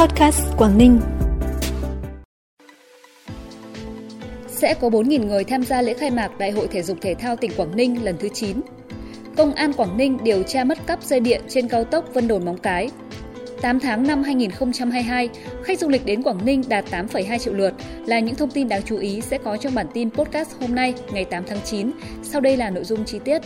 Podcast Quảng Ninh. Sẽ có 4.000 người tham gia lễ khai mạc Đại hội Thể dục Thể thao tỉnh Quảng Ninh lần thứ 9. Công an Quảng Ninh điều tra mất cắp dây điện trên cao tốc Vân Đồn Móng Cái. 8 tháng năm 2022, khách du lịch đến Quảng Ninh đạt 8,2 triệu lượt là những thông tin đáng chú ý sẽ có trong bản tin podcast hôm nay ngày 8 tháng 9. Sau đây là nội dung chi tiết.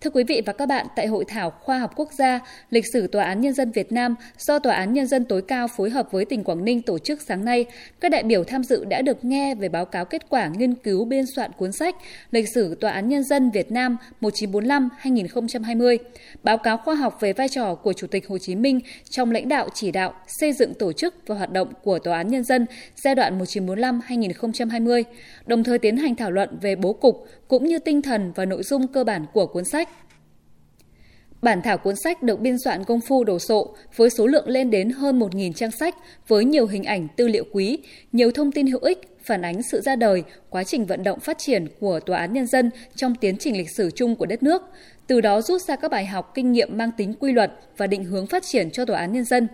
Thưa quý vị và các bạn, tại Hội thảo Khoa học Quốc gia Lịch sử Tòa án Nhân dân Việt Nam do Tòa án Nhân dân tối cao phối hợp với tỉnh Quảng Ninh tổ chức sáng nay, các đại biểu tham dự đã được nghe về báo cáo kết quả nghiên cứu biên soạn cuốn sách Lịch sử Tòa án Nhân dân Việt Nam 1945-2020, báo cáo khoa học về vai trò của Chủ tịch Hồ Chí Minh trong lãnh đạo chỉ đạo, xây dựng tổ chức và hoạt động của Tòa án Nhân dân giai đoạn 1945-2020, đồng thời tiến hành thảo luận về bố cục cũng như tinh thần và nội dung cơ bản của cuốn sách. Bản thảo cuốn sách được biên soạn công phu đồ sộ với số lượng lên đến hơn 1.000 trang sách với nhiều hình ảnh tư liệu quý, nhiều thông tin hữu ích, phản ánh sự ra đời, quá trình vận động phát triển của Tòa án Nhân dân trong tiến trình lịch sử chung của đất nước, từ đó rút ra các bài học kinh nghiệm mang tính quy luật và định hướng phát triển cho Tòa án Nhân dân.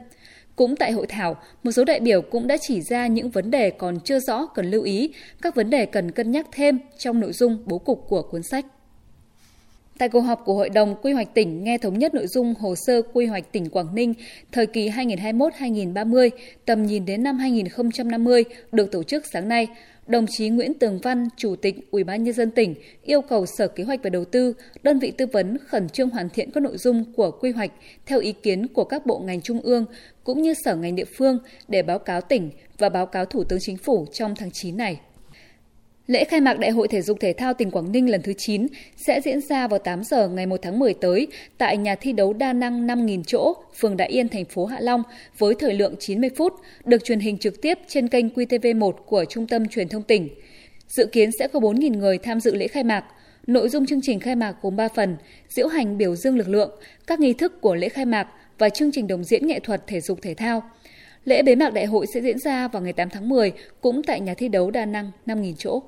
Cũng tại hội thảo, một số đại biểu cũng đã chỉ ra những vấn đề còn chưa rõ cần lưu ý, các vấn đề cần cân nhắc thêm trong nội dung bố cục của cuốn sách. Tại cuộc họp của Hội đồng Quy hoạch tỉnh nghe thống nhất nội dung hồ sơ quy hoạch tỉnh Quảng Ninh thời kỳ 2021-2030, tầm nhìn đến năm 2050 được tổ chức sáng nay, đồng chí Nguyễn Tường Văn, Chủ tịch Ủy ban nhân dân tỉnh yêu cầu Sở Kế hoạch và Đầu tư, đơn vị tư vấn khẩn trương hoàn thiện các nội dung của quy hoạch theo ý kiến của các bộ ngành trung ương cũng như sở ngành địa phương để báo cáo tỉnh và báo cáo Thủ tướng Chính phủ trong tháng 9 này. Lễ khai mạc Đại hội Thể dục Thể thao tỉnh Quảng Ninh lần thứ 9 sẽ diễn ra vào 8 giờ ngày 1 tháng 10 tới tại nhà thi đấu đa năng 5.000 chỗ, phường Đại Yên, thành phố Hạ Long với thời lượng 90 phút, được truyền hình trực tiếp trên kênh QTV1 của Trung tâm Truyền thông tỉnh. Dự kiến sẽ có 4.000 người tham dự lễ khai mạc. Nội dung chương trình khai mạc gồm 3 phần, diễu hành biểu dương lực lượng, các nghi thức của lễ khai mạc và chương trình đồng diễn nghệ thuật thể dục thể thao. Lễ bế mạc đại hội sẽ diễn ra vào ngày 8 tháng 10 cũng tại nhà thi đấu đa năng 5.000 chỗ.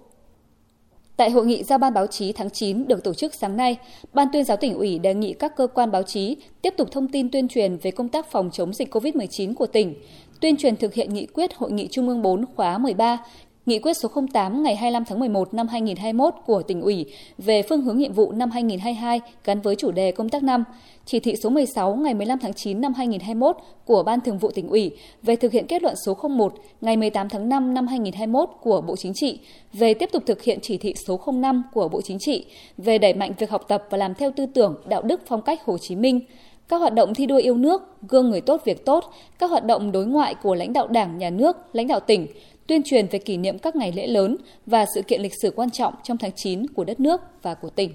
Tại hội nghị giao ban báo chí tháng 9 được tổ chức sáng nay, Ban tuyên giáo tỉnh ủy đề nghị các cơ quan báo chí tiếp tục thông tin tuyên truyền về công tác phòng chống dịch COVID-19 của tỉnh, tuyên truyền thực hiện nghị quyết Hội nghị Trung ương 4 khóa 13, Nghị quyết số 08 ngày 25 tháng 11 năm 2021 của tỉnh ủy về phương hướng nhiệm vụ năm 2022 gắn với chủ đề công tác năm, chỉ thị số 16 ngày 15 tháng 9 năm 2021 của Ban Thường vụ tỉnh ủy về thực hiện kết luận số 01 ngày 18 tháng 5 năm 2021 của Bộ Chính trị về tiếp tục thực hiện chỉ thị số 05 của Bộ Chính trị về đẩy mạnh việc học tập và làm theo tư tưởng, đạo đức phong cách Hồ Chí Minh, các hoạt động thi đua yêu nước, gương người tốt việc tốt, các hoạt động đối ngoại của lãnh đạo Đảng, Nhà nước, lãnh đạo tỉnh, tuyên truyền về kỷ niệm các ngày lễ lớn và sự kiện lịch sử quan trọng trong tháng 9 của đất nước và của tỉnh.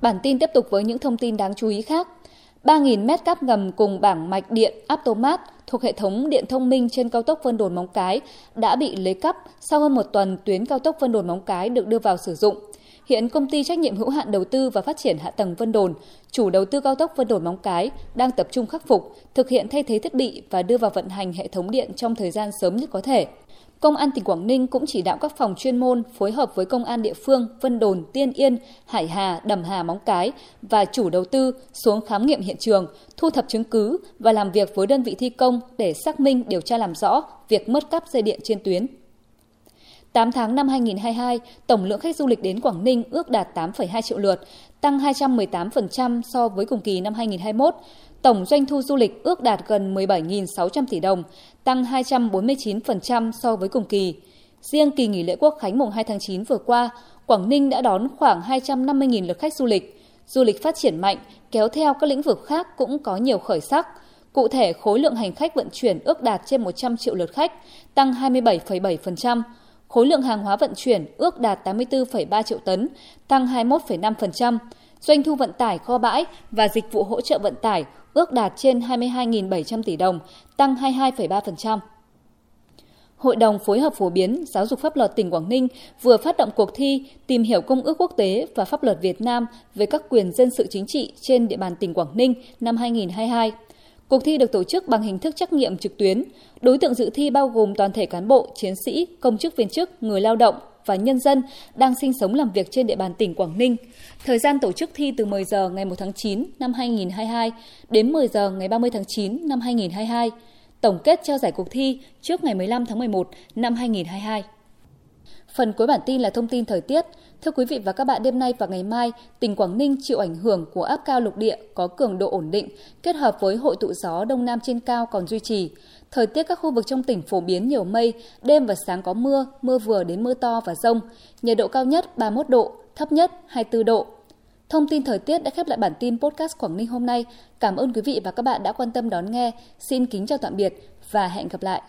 Bản tin tiếp tục với những thông tin đáng chú ý khác. 3.000 mét cáp ngầm cùng bảng mạch điện Aptomat thuộc hệ thống điện thông minh trên cao tốc Vân Đồn Móng Cái đã bị lấy cắp sau hơn một tuần tuyến cao tốc Vân Đồn Móng Cái được đưa vào sử dụng. Hiện công ty trách nhiệm hữu hạn đầu tư và phát triển hạ tầng Vân Đồn, chủ đầu tư cao tốc Vân Đồn Móng Cái đang tập trung khắc phục, thực hiện thay thế thiết bị và đưa vào vận hành hệ thống điện trong thời gian sớm nhất có thể. Công an tỉnh Quảng Ninh cũng chỉ đạo các phòng chuyên môn phối hợp với công an địa phương Vân Đồn, Tiên Yên, Hải Hà, Đầm Hà, Móng Cái và chủ đầu tư xuống khám nghiệm hiện trường, thu thập chứng cứ và làm việc với đơn vị thi công để xác minh điều tra làm rõ việc mất cắp dây điện trên tuyến. 8 tháng năm 2022, tổng lượng khách du lịch đến Quảng Ninh ước đạt 8,2 triệu lượt, tăng 218% so với cùng kỳ năm 2021. Tổng doanh thu du lịch ước đạt gần 17.600 tỷ đồng, tăng 249% so với cùng kỳ. Riêng kỳ nghỉ lễ Quốc khánh mùng 2 tháng 9 vừa qua, Quảng Ninh đã đón khoảng 250.000 lượt khách du lịch. Du lịch phát triển mạnh, kéo theo các lĩnh vực khác cũng có nhiều khởi sắc. Cụ thể, khối lượng hành khách vận chuyển ước đạt trên 100 triệu lượt khách, tăng 27,7%. Khối lượng hàng hóa vận chuyển ước đạt 84,3 triệu tấn, tăng 21,5%. Doanh thu vận tải kho bãi và dịch vụ hỗ trợ vận tải ước đạt trên 22.700 tỷ đồng, tăng 22,3%. Hội đồng phối hợp phổ biến giáo dục pháp luật tỉnh Quảng Ninh vừa phát động cuộc thi tìm hiểu công ước quốc tế và pháp luật Việt Nam về các quyền dân sự chính trị trên địa bàn tỉnh Quảng Ninh năm 2022. Cuộc thi được tổ chức bằng hình thức trắc nghiệm trực tuyến. Đối tượng dự thi bao gồm toàn thể cán bộ, chiến sĩ, công chức viên chức, người lao động, và nhân dân đang sinh sống làm việc trên địa bàn tỉnh Quảng Ninh. Thời gian tổ chức thi từ 10 giờ ngày 1 tháng 9 năm 2022 đến 10 giờ ngày 30 tháng 9 năm 2022. Tổng kết trao giải cuộc thi trước ngày 15 tháng 11 năm 2022. Phần cuối bản tin là thông tin thời tiết. Thưa quý vị và các bạn, đêm nay và ngày mai, tỉnh Quảng Ninh chịu ảnh hưởng của áp cao lục địa có cường độ ổn định, kết hợp với hội tụ gió đông nam trên cao còn duy trì. Thời tiết các khu vực trong tỉnh phổ biến nhiều mây, đêm và sáng có mưa, mưa vừa đến mưa to và rông. Nhiệt độ cao nhất 31 độ, thấp nhất 24 độ. Thông tin thời tiết đã khép lại bản tin podcast Quảng Ninh hôm nay. Cảm ơn quý vị và các bạn đã quan tâm đón nghe. Xin kính chào tạm biệt và hẹn gặp lại.